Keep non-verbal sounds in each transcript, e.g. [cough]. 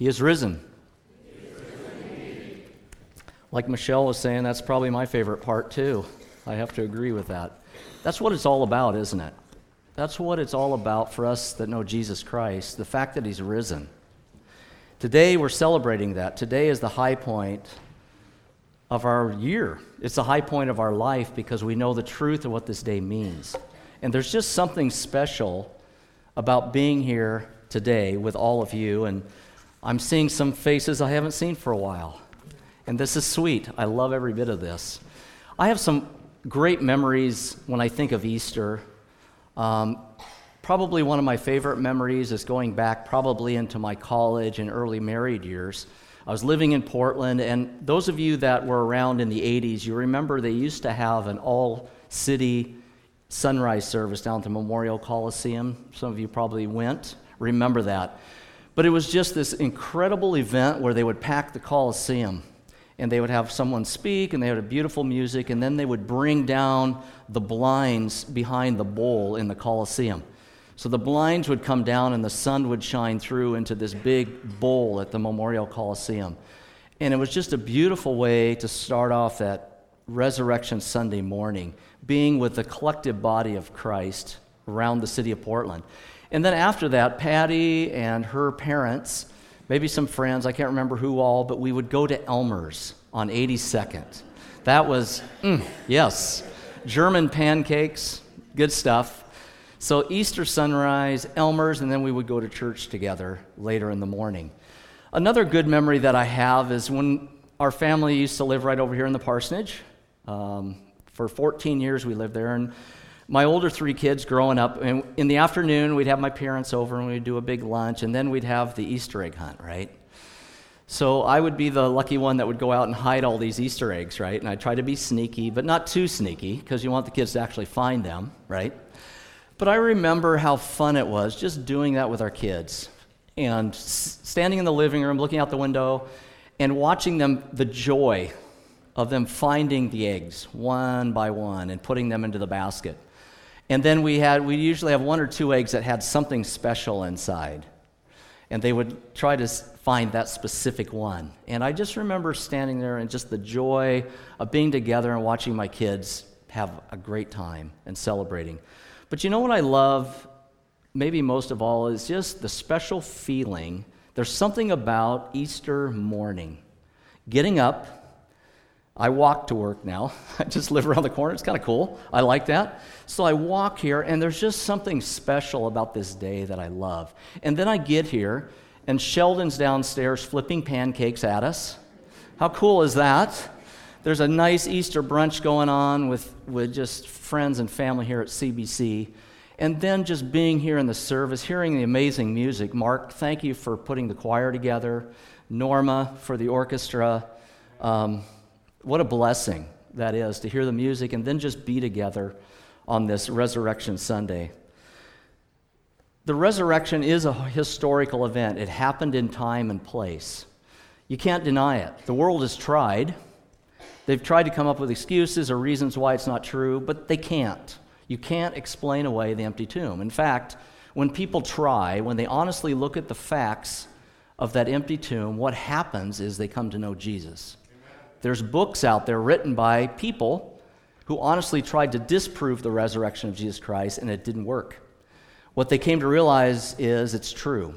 He is risen. Like Michelle was saying, that's probably my favorite part too. I have to agree with that. That's what it's all about, isn't it? That's what it's all about for us that know Jesus Christ, the fact that He's risen. Today, we're celebrating that. Today is the high point of our year. It's the high point of our life because we know the truth of what this day means. And there's just something special about being here today with all of you. And I'm seeing some faces I haven't seen for a while. And this is sweet. I love every bit of this. I have some great memories when I think of Easter. Um, probably one of my favorite memories is going back probably into my college and early married years. I was living in Portland, and those of you that were around in the 80s, you remember they used to have an all city sunrise service down at the Memorial Coliseum. Some of you probably went, remember that. But it was just this incredible event where they would pack the Coliseum and they would have someone speak and they had a beautiful music and then they would bring down the blinds behind the bowl in the Coliseum. So the blinds would come down and the sun would shine through into this big bowl at the Memorial Coliseum. And it was just a beautiful way to start off that Resurrection Sunday morning, being with the collective body of Christ around the city of Portland. And then after that, Patty and her parents maybe some friends, I can't remember who all, but we would go to Elmer's on 82nd. That was, mm, yes, German pancakes, good stuff. So Easter sunrise, Elmer's, and then we would go to church together later in the morning. Another good memory that I have is when our family used to live right over here in the parsonage. Um, for 14 years we lived there, and my older three kids growing up, and in the afternoon, we'd have my parents over and we'd do a big lunch, and then we'd have the Easter egg hunt, right? So I would be the lucky one that would go out and hide all these Easter eggs, right? And I'd try to be sneaky, but not too sneaky, because you want the kids to actually find them, right? But I remember how fun it was just doing that with our kids and standing in the living room, looking out the window, and watching them, the joy of them finding the eggs one by one and putting them into the basket. And then we had, we usually have one or two eggs that had something special inside. And they would try to find that specific one. And I just remember standing there and just the joy of being together and watching my kids have a great time and celebrating. But you know what I love, maybe most of all, is just the special feeling. There's something about Easter morning. Getting up, I walk to work now. [laughs] I just live around the corner. It's kind of cool. I like that. So I walk here, and there's just something special about this day that I love. And then I get here, and Sheldon's downstairs flipping pancakes at us. How cool is that? There's a nice Easter brunch going on with, with just friends and family here at CBC. And then just being here in the service, hearing the amazing music. Mark, thank you for putting the choir together. Norma for the orchestra. Um, what a blessing that is to hear the music and then just be together on this Resurrection Sunday. The resurrection is a historical event, it happened in time and place. You can't deny it. The world has tried. They've tried to come up with excuses or reasons why it's not true, but they can't. You can't explain away the empty tomb. In fact, when people try, when they honestly look at the facts of that empty tomb, what happens is they come to know Jesus. There's books out there written by people who honestly tried to disprove the resurrection of Jesus Christ, and it didn't work. What they came to realize is it's true,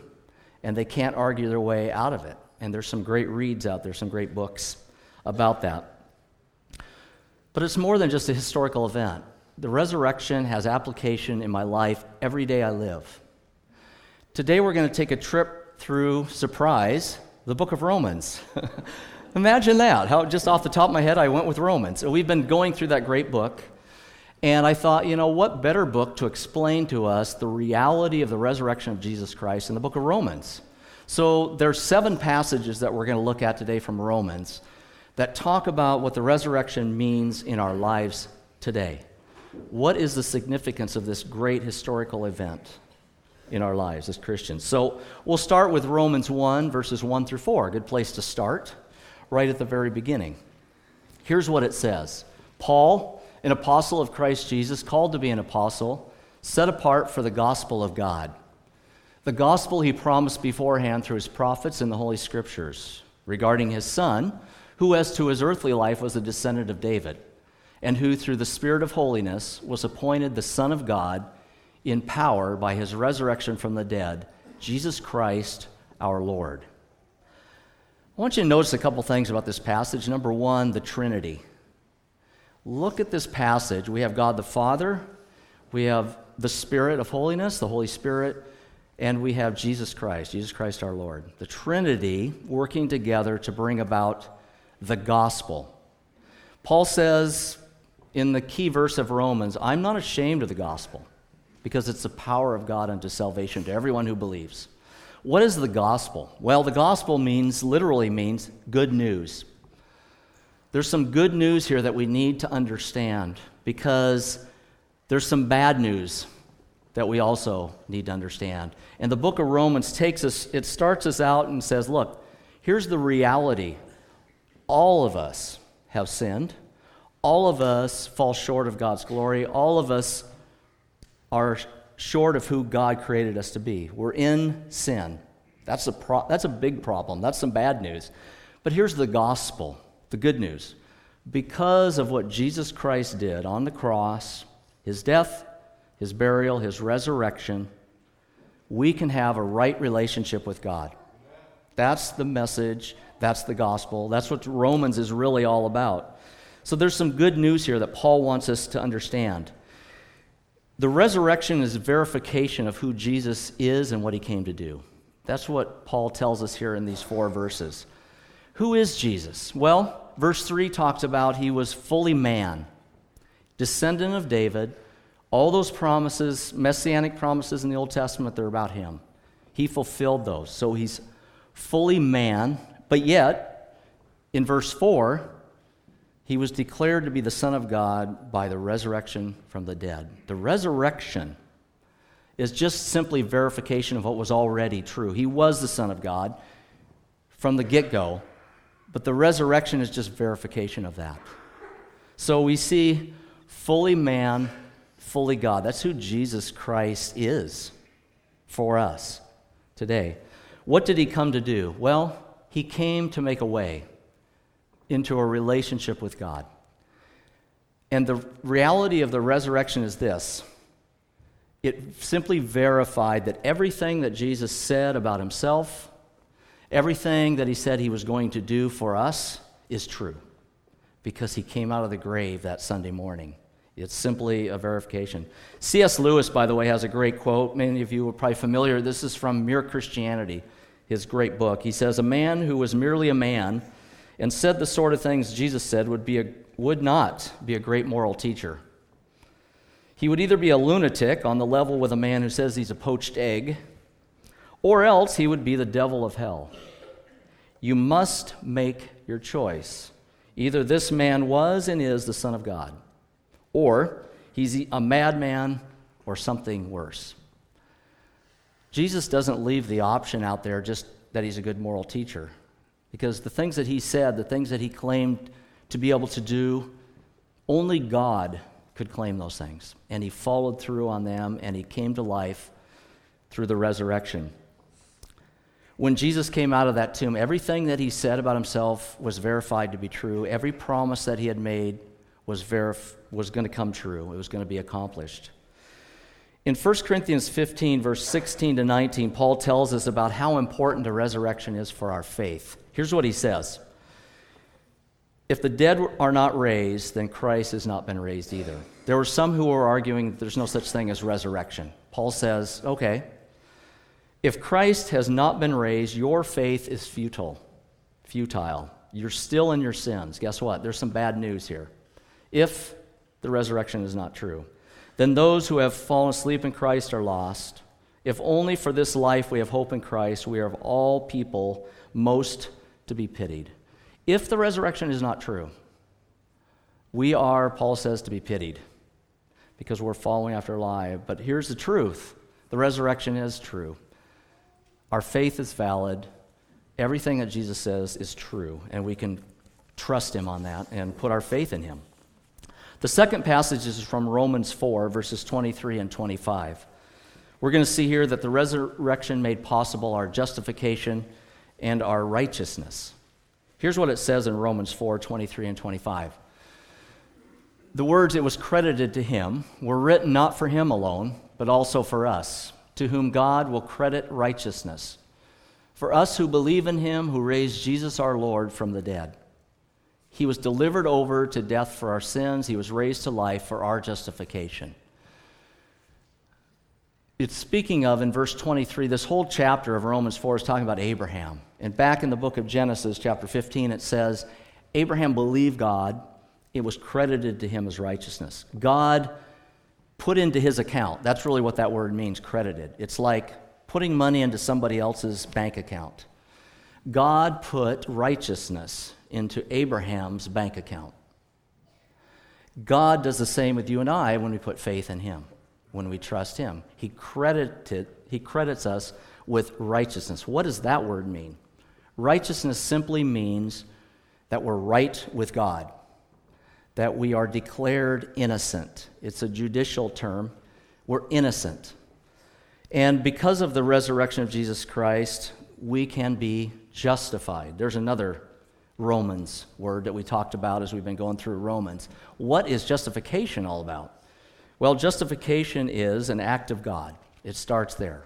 and they can't argue their way out of it. And there's some great reads out there, some great books about that. But it's more than just a historical event. The resurrection has application in my life every day I live. Today we're going to take a trip through, surprise, the book of Romans. [laughs] Imagine that. How just off the top of my head, I went with Romans. We've been going through that great book, and I thought, you know, what better book to explain to us the reality of the resurrection of Jesus Christ in the book of Romans? So there's seven passages that we're going to look at today from Romans that talk about what the resurrection means in our lives today. What is the significance of this great historical event in our lives as Christians? So we'll start with Romans 1, verses 1 through 4. Good place to start right at the very beginning. Here's what it says Paul, an apostle of Christ Jesus, called to be an apostle, set apart for the gospel of God. The gospel he promised beforehand through his prophets in the Holy Scriptures regarding his son, who, as to his earthly life, was a descendant of David, and who, through the Spirit of holiness, was appointed the Son of God in power by his resurrection from the dead, Jesus Christ our Lord. I want you to notice a couple things about this passage. Number one, the Trinity. Look at this passage. We have God the Father, we have the Spirit of holiness, the Holy Spirit, and we have Jesus Christ, Jesus Christ our Lord. The Trinity working together to bring about the gospel. Paul says in the key verse of Romans, I'm not ashamed of the gospel because it's the power of God unto salvation to everyone who believes. What is the gospel? Well, the gospel means, literally means, good news. There's some good news here that we need to understand because there's some bad news that we also need to understand. And the book of Romans takes us, it starts us out and says, look, here's the reality. All of us have sinned. All of us fall short of God's glory. All of us are short of who God created us to be. We're in sin. That's a, pro- that's a big problem. That's some bad news. But here's the gospel, the good news. Because of what Jesus Christ did on the cross, his death, his burial, his resurrection, we can have a right relationship with God. That's the message. That's the gospel. That's what Romans is really all about. So there's some good news here that Paul wants us to understand. The resurrection is verification of who Jesus is and what he came to do. That's what Paul tells us here in these four verses. Who is Jesus? Well, verse 3 talks about he was fully man, descendant of David, all those promises, messianic promises in the Old Testament, they're about him. He fulfilled those. So he's fully man, but yet, in verse 4, he was declared to be the Son of God by the resurrection from the dead. The resurrection is just simply verification of what was already true. He was the Son of God from the get go, but the resurrection is just verification of that. So we see fully man, fully God. That's who Jesus Christ is for us today. What did he come to do? Well, he came to make a way into a relationship with God. And the reality of the resurrection is this it simply verified that everything that Jesus said about himself, everything that he said he was going to do for us, is true because he came out of the grave that Sunday morning. It's simply a verification. C.S. Lewis, by the way, has a great quote. Many of you are probably familiar. This is from Mere Christianity, his great book. He says, A man who was merely a man and said the sort of things Jesus said would, be a, would not be a great moral teacher. He would either be a lunatic on the level with a man who says he's a poached egg, or else he would be the devil of hell. You must make your choice. Either this man was and is the Son of God or he's a madman or something worse. Jesus doesn't leave the option out there just that he's a good moral teacher, because the things that he said, the things that he claimed to be able to do, only God could claim those things. And he followed through on them, and he came to life through the resurrection. When Jesus came out of that tomb, everything that he said about himself was verified to be true. Every promise that he had made was, verif- was going to come true, it was going to be accomplished. In 1 Corinthians 15, verse 16 to 19, Paul tells us about how important the resurrection is for our faith. Here's what he says If the dead are not raised, then Christ has not been raised either. There were some who were arguing that there's no such thing as resurrection. Paul says, okay, if Christ has not been raised, your faith is futile. Futile. You're still in your sins. Guess what? There's some bad news here if the resurrection is not true. Then those who have fallen asleep in Christ are lost. If only for this life we have hope in Christ, we are of all people most to be pitied. If the resurrection is not true, we are, Paul says, to be pitied because we're following after a lie. But here's the truth the resurrection is true. Our faith is valid. Everything that Jesus says is true, and we can trust him on that and put our faith in him. The second passage is from Romans 4, verses 23 and 25, We're going to see here that the resurrection made possible our justification and our righteousness. Here's what it says in Romans 4 23 and 25. The words it was credited to him were written not for him alone, but also for us, to whom God will credit righteousness. For us who believe in him who raised Jesus our Lord from the dead. He was delivered over to death for our sins, he was raised to life for our justification it's speaking of in verse 23, this whole chapter of Romans 4 is talking about Abraham. And back in the book of Genesis, chapter 15, it says, Abraham believed God, it was credited to him as righteousness. God put into his account. That's really what that word means, credited. It's like putting money into somebody else's bank account. God put righteousness into Abraham's bank account. God does the same with you and I when we put faith in him when we trust Him. He, credited, he credits us with righteousness. What does that word mean? Righteousness simply means that we're right with God, that we are declared innocent. It's a judicial term. We're innocent. And because of the resurrection of Jesus Christ, we can be justified. There's another Romans word that we talked about as we've been going through Romans. What is justification all about? Well, justification is an act of God. It starts there,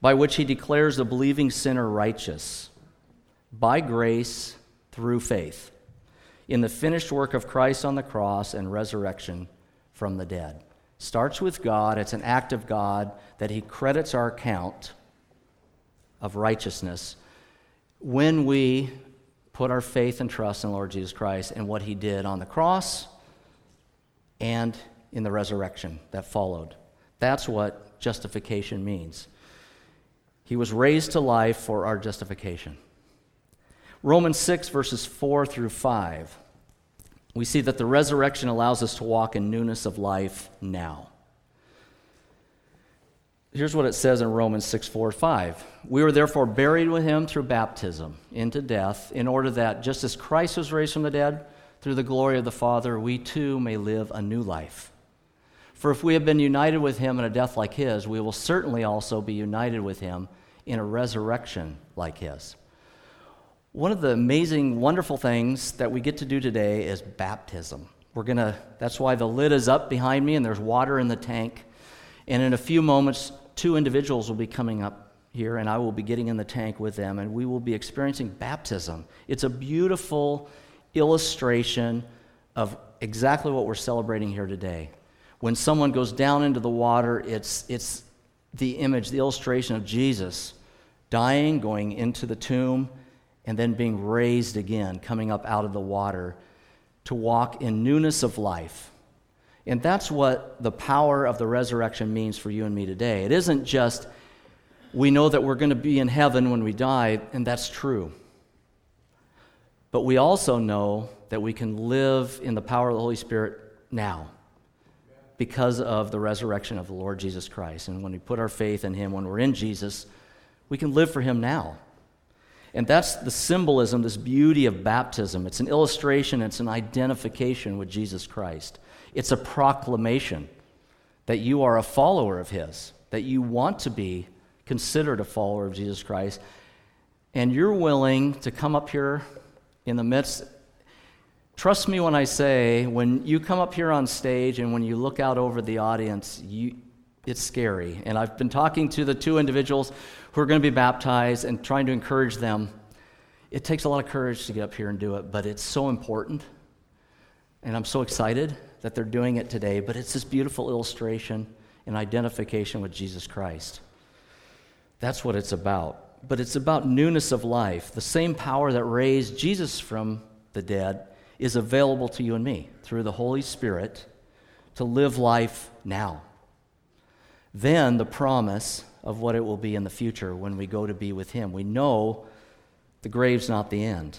by which he declares the believing sinner righteous by grace through faith in the finished work of Christ on the cross and resurrection from the dead. Starts with God, it's an act of God that he credits our account of righteousness when we put our faith and trust in Lord Jesus Christ and what he did on the cross and in the resurrection that followed. That's what justification means. He was raised to life for our justification. Romans 6, verses 4 through 5, we see that the resurrection allows us to walk in newness of life now. Here's what it says in Romans 6, 4, 5. We were therefore buried with him through baptism into death, in order that just as Christ was raised from the dead through the glory of the Father, we too may live a new life. For if we have been united with him in a death like his, we will certainly also be united with him in a resurrection like his. One of the amazing, wonderful things that we get to do today is baptism. We're going to, that's why the lid is up behind me and there's water in the tank. And in a few moments, two individuals will be coming up here and I will be getting in the tank with them and we will be experiencing baptism. It's a beautiful illustration of exactly what we're celebrating here today when someone goes down into the water, it's, it's the image, the illustration of Jesus dying, going into the tomb, and then being raised again, coming up out of the water to walk in newness of life. And that's what the power of the resurrection means for you and me today. It isn't just we know that we're going to be in heaven when we die, and that's true. But we also know that we can live in the power of the Holy Spirit now because of the resurrection of the Lord Jesus Christ. And when we put our faith in Him, when we're in Jesus, we can live for Him now. And that's the symbolism, this beauty of baptism. It's an illustration, it's an identification with Jesus Christ. It's a proclamation that you are a follower of His, that you want to be considered a follower of Jesus Christ, and you're willing to come up here in the midst Trust me when I say, when you come up here on stage and when you look out over the audience, you, it's scary. And I've been talking to the two individuals who are going to be baptized and trying to encourage them. It takes a lot of courage to get up here and do it, but it's so important. And I'm so excited that they're doing it today. But it's this beautiful illustration and identification with Jesus Christ. That's what it's about. But it's about newness of life. The same power that raised Jesus from the dead is available to you and me through the Holy Spirit to live life now. Then the promise of what it will be in the future when we go to be with Him. We know the grave's not the end.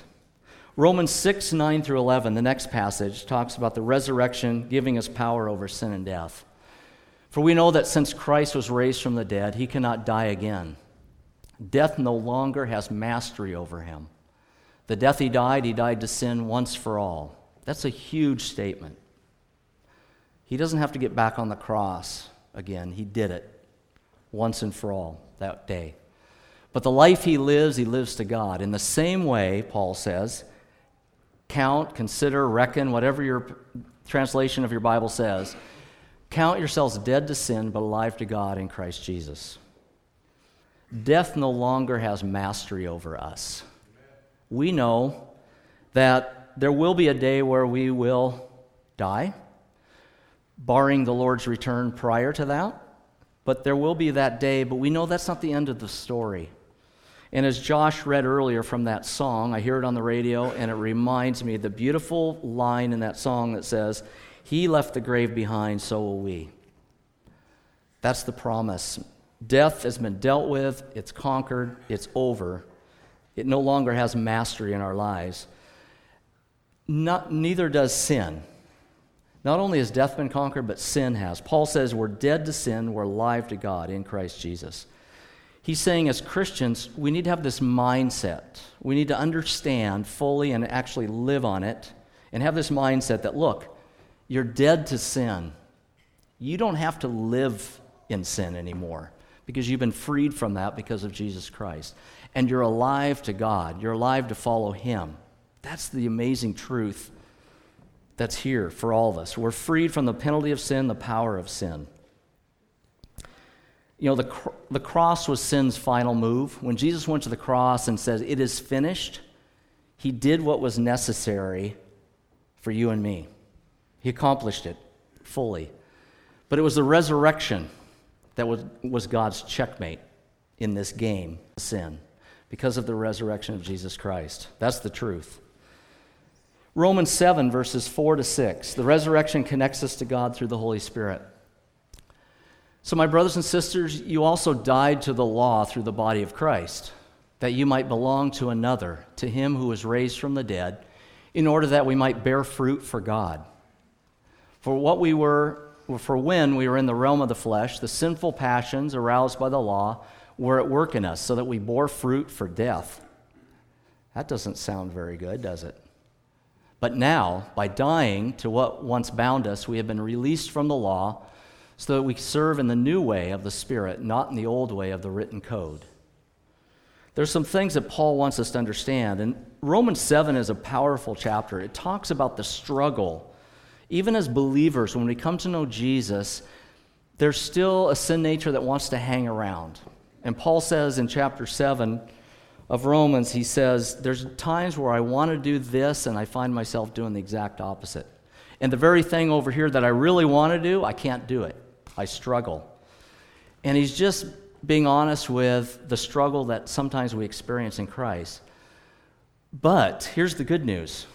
Romans 6, 9 through 11, the next passage, talks about the resurrection giving us power over sin and death. For we know that since Christ was raised from the dead, he cannot die again. Death no longer has mastery over him. The death he died, he died to sin once for all. That's a huge statement. He doesn't have to get back on the cross again, he did it once and for all that day. But the life he lives, he lives to God. In the same way, Paul says, count, consider, reckon, whatever your translation of your Bible says, count yourselves dead to sin, but alive to God in Christ Jesus. Death no longer has mastery over us. We know that there will be a day where we will die, barring the Lord's return prior to that. But there will be that day, but we know that's not the end of the story. And as Josh read earlier from that song, I hear it on the radio, and it reminds me the beautiful line in that song that says, He left the grave behind, so will we. That's the promise. Death has been dealt with, it's conquered, it's over. It no longer has mastery in our lives. Not, neither does sin. Not only has death been conquered, but sin has. Paul says we're dead to sin, we're alive to God in Christ Jesus. He's saying as Christians, we need to have this mindset. We need to understand fully and actually live on it and have this mindset that, look, you're dead to sin. You don't have to live in sin anymore because you've been freed from that because of Jesus Christ. And you're alive to God, you're alive to follow Him. That's the amazing truth that's here for all of us. We're freed from the penalty of sin, the power of sin. You know, the, the cross was sin's final move. When Jesus went to the cross and said, It is finished, he did what was necessary for you and me. He accomplished it fully. But it was the resurrection that was, was God's checkmate in this game, sin, because of the resurrection of Jesus Christ. That's the truth. Romans 7, verses 4 to 6. The resurrection connects us to God through the Holy Spirit. So, my brothers and sisters, you also died to the law through the body of Christ, that you might belong to another, to him who was raised from the dead, in order that we might bear fruit for God. For what we were, for when we were in the realm of the flesh, the sinful passions aroused by the law were at work in us, so that we bore fruit for death. That doesn't sound very good, does it? But now, by dying to what once bound us, we have been released from the law so that we serve in the new way of the Spirit, not in the old way of the written code. There's some things that Paul wants us to understand. And Romans 7 is a powerful chapter. It talks about the struggle. Even as believers, when we come to know Jesus, there's still a sin nature that wants to hang around. And Paul says in chapter 7, of Romans, he says, There's times where I want to do this and I find myself doing the exact opposite. And the very thing over here that I really want to do, I can't do it. I struggle. And he's just being honest with the struggle that sometimes we experience in Christ. But here's the good news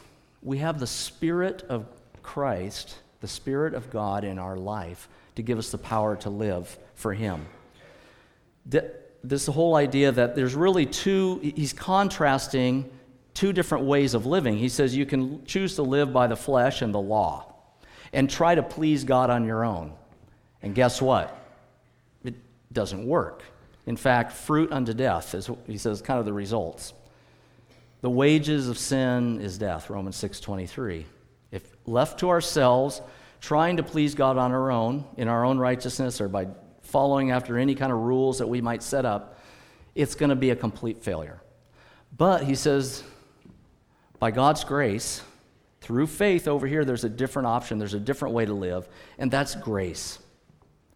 we have the Spirit of Christ, the Spirit of God in our life to give us the power to live for Him this whole idea that there's really two, he's contrasting two different ways of living. He says you can choose to live by the flesh and the law and try to please God on your own. And guess what? It doesn't work. In fact, fruit unto death is, he says, kind of the results. The wages of sin is death, Romans 6.23. If left to ourselves, trying to please God on our own, in our own righteousness or by following after any kind of rules that we might set up, it's going to be a complete failure. But he says, by God's grace, through faith over here, there's a different option, there's a different way to live, and that's grace.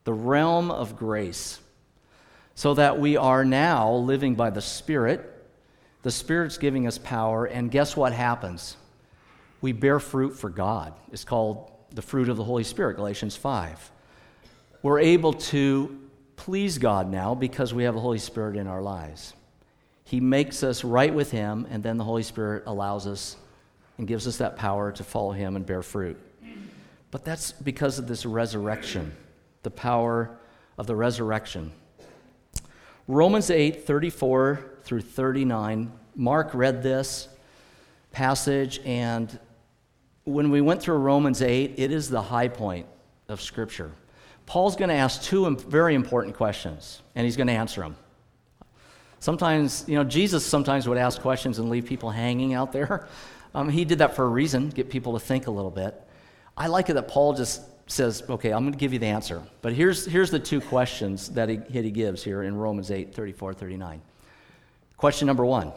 The realm of grace. So that we are now living by the Spirit. The Spirit's giving us power, and guess what happens? We bear fruit for God. It's called the fruit of the Holy Spirit, Galatians 5 we're able to please God now because we have the Holy Spirit in our lives. He makes us right with Him, and then the Holy Spirit allows us and gives us that power to follow Him and bear fruit. But that's because of this resurrection, the power of the resurrection. Romans 8 34 through 39. Mark read this passage, and when we went through Romans 8, it is the high point of Scripture. Paul's going to ask two very important questions, and he's going to answer them. Sometimes, you know, Jesus sometimes would ask questions and leave people hanging out there. [laughs] Um, he did that for a reason, get people to think a little bit. I like it that Paul just says, okay, I'm going to give you the answer. But here's, here's the two questions that he, that he gives here in Romans 8 34, 39. Question number one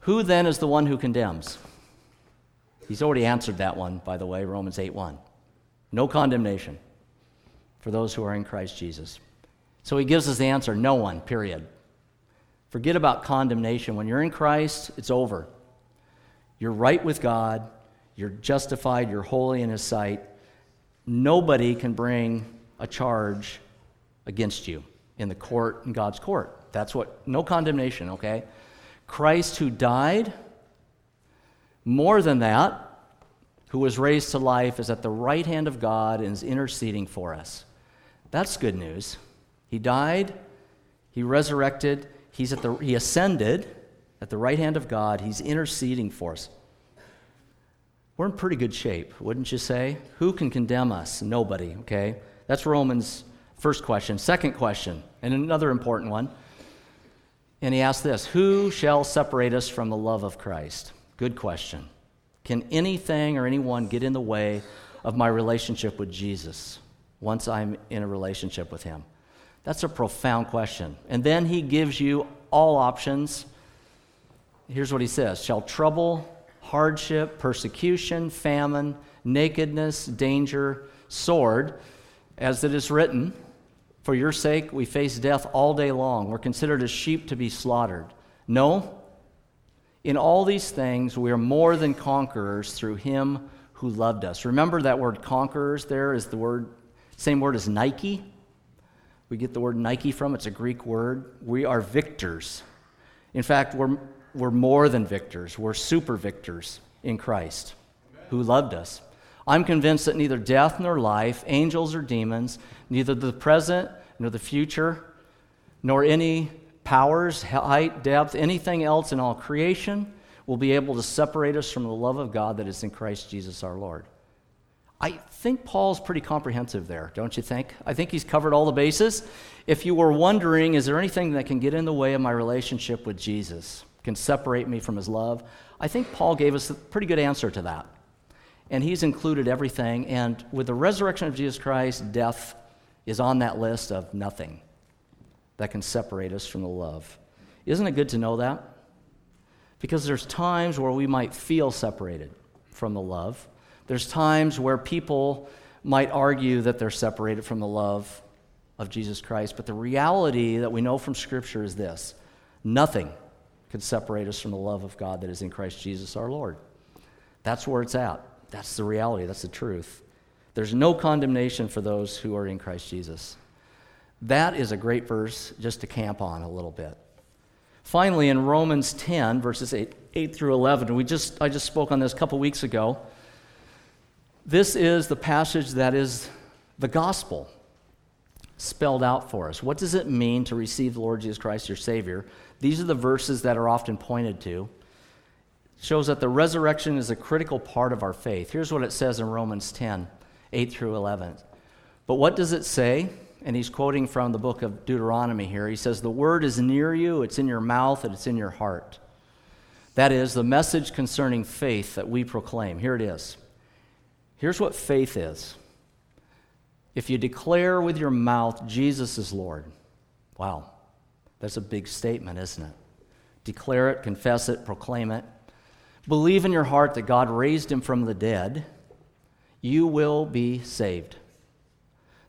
Who then is the one who condemns? He's already answered that one, by the way, Romans 8 1. No condemnation for those who are in Christ Jesus. So he gives us the answer no one, period. Forget about condemnation. When you're in Christ, it's over. You're right with God, you're justified, you're holy in His sight. Nobody can bring a charge against you in the court, in God's court. That's what, no condemnation, okay? Christ who died, more than that, who was raised to life, is at the right hand of God and is interceding for us. That's good news. He died, he resurrected, he's at the, he ascended at the right hand of God, he's interceding for us. We're in pretty good shape, wouldn't you say? Who can condemn us? Nobody, okay? That's Romans' first question. Second question, and another important one. And he asks this Who shall separate us from the love of Christ? Good question. Can anything or anyone get in the way of my relationship with Jesus once I'm in a relationship with him? That's a profound question. And then he gives you all options. Here's what he says Shall trouble, hardship, persecution, famine, nakedness, danger, sword, as it is written, For your sake we face death all day long. We're considered as sheep to be slaughtered. No, in all these things, we are more than conquerors through him who loved us. Remember that word conquerors there is the word, same word as Nike. We get the word Nike from, it's a Greek word. We are victors. In fact, we're, we're more than victors, we're super victors in Christ who loved us. I'm convinced that neither death nor life, angels or demons, neither the present nor the future, nor any powers, height, depth, anything else in all creation will be able to separate us from the love of God that is in Christ Jesus our Lord. I think Paul's pretty comprehensive there, don't you think? I think he's covered all the bases. If you were wondering, is there anything that can get in the way of my relationship with Jesus, can separate me from his love? I think Paul gave us a pretty good answer to that. And he's included everything. And with the resurrection of Jesus Christ, death is on that list of nothing that can separate us from the love. Isn't it good to know that? Because there's times where we might feel separated from the love. There's times where people might argue that they're separated from the love of Jesus Christ. But the reality that we know from Scripture is this nothing can separate us from the love of God that is in Christ Jesus our Lord. That's where it's at. That's the reality. That's the truth. There's no condemnation for those who are in Christ Jesus. That is a great verse just to camp on a little bit. Finally, in Romans 10, verses 8, 8 through 11, we just, I just spoke on this a couple weeks ago. This is the passage that is the gospel spelled out for us. What does it mean to receive the Lord Jesus Christ, your Savior? These are the verses that are often pointed to. Shows that the resurrection is a critical part of our faith. Here's what it says in Romans 10, 8 through 11. But what does it say? and he's quoting from the book of Deuteronomy here. He says, The word is near you, it's in your mouth, and it's in your heart. That is the message concerning faith that we proclaim. Here it is. Here's what faith is if you declare with your mouth Jesus is Lord, wow, that's a big statement, isn't it? Declare it, confess it, proclaim it. Believe in your heart that God raised him from the dead, you will be saved.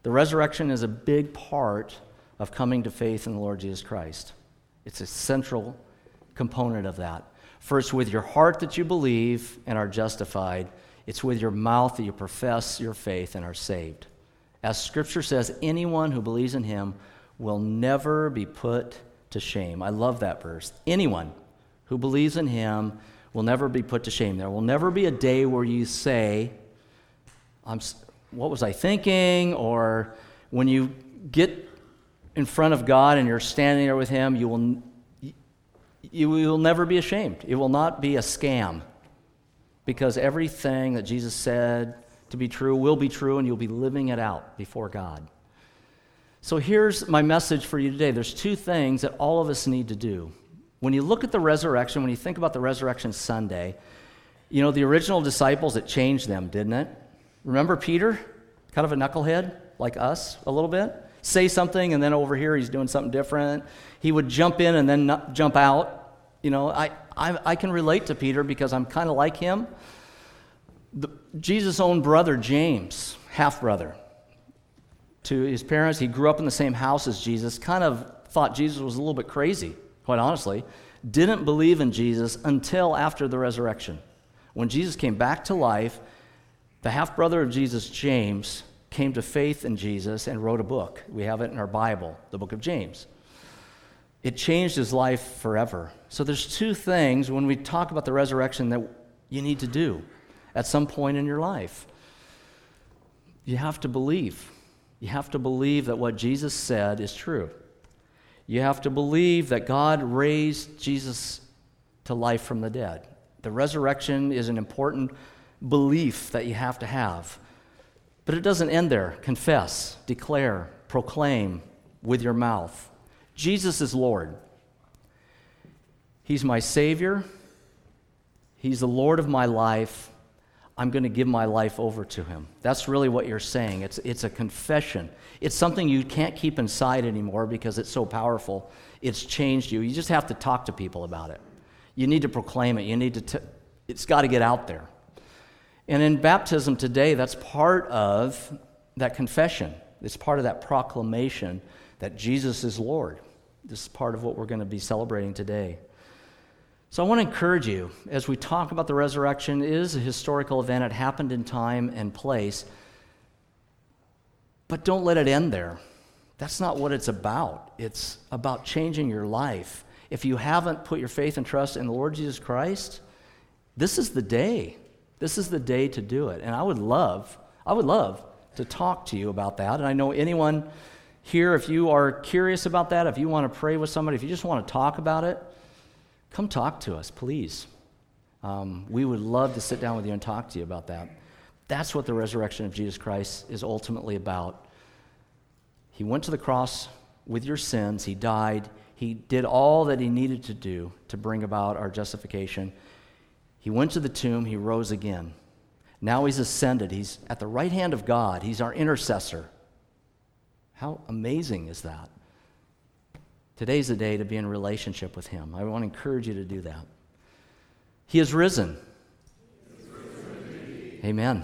The resurrection is a big part of coming to faith in the Lord Jesus Christ. It's a central component of that. First, with your heart that you believe and are justified, it's with your mouth that you profess your faith and are saved. As Scripture says, anyone who believes in him will never be put to shame. I love that verse. Anyone who believes in him will never be put to shame. There will never be a day where you say, I'm, what was I thinking? Or when you get in front of God and you're standing there with Him, you will, you will never be ashamed. It will not be a scam because everything that Jesus said to be true will be true and you'll be living it out before God. So here's my message for you today. There's two things that all of us need to do. When you look at the resurrection, when you think about the resurrection Sunday, you know, the original disciples, it changed them, didn't it? Remember Peter? kind of a knucklehead like us a little bit. Say something, and then over here he's doing something different. He would jump in and then jump out. You know, I, I, I can relate to Peter because I'm kind of like him. The, Jesus' own brother, James, half brother, to his parents, he grew up in the same house as Jesus, kind of thought Jesus was a little bit crazy, quite honestly. Didn't believe in Jesus until after the resurrection. When Jesus came back to life, the half brother of Jesus, James, came to faith in Jesus and wrote a book. We have it in our Bible, the book of James. It changed his life forever. So there's two things when we talk about the resurrection that you need to do at some point in your life. You have to believe. You have to believe that what Jesus said is true. You have to believe that God raised Jesus to life from the dead. The resurrection is an important belief that you have to have. But it doesn't end there. Confess, declare, proclaim with your mouth. Jesus is Lord. He's my Savior. He's the Lord of my life. I'm going to give my life over to Him. That's really what you're saying. It's, it's a confession. It's something you can't keep inside anymore because it's so powerful. It's changed you. You just have to talk to people about it. You need to proclaim it. You need to, t- it's got to get out there. And in baptism today, that's part of that confession. It's part of that proclamation that Jesus is Lord. This is part of what we're going to be celebrating today. So I want to encourage you as we talk about the resurrection, it is a historical event. It happened in time and place. But don't let it end there. That's not what it's about. It's about changing your life. If you haven't put your faith and trust in the Lord Jesus Christ, this is the day. This is the day to do it. And I would love, I would love to talk to you about that. And I know anyone here, if you are curious about that, if you want to pray with somebody, if you just want to talk about it, come talk to us, please. Um, we would love to sit down with you and talk to you about that. That's what the resurrection of Jesus Christ is ultimately about. He went to the cross with your sins, He died, He did all that He needed to do to bring about our justification. He went to the tomb, he rose again. Now he's ascended. He's at the right hand of God. He's our intercessor. How amazing is that? Today's the day to be in relationship with him. I want to encourage you to do that. He is risen. He is risen Amen.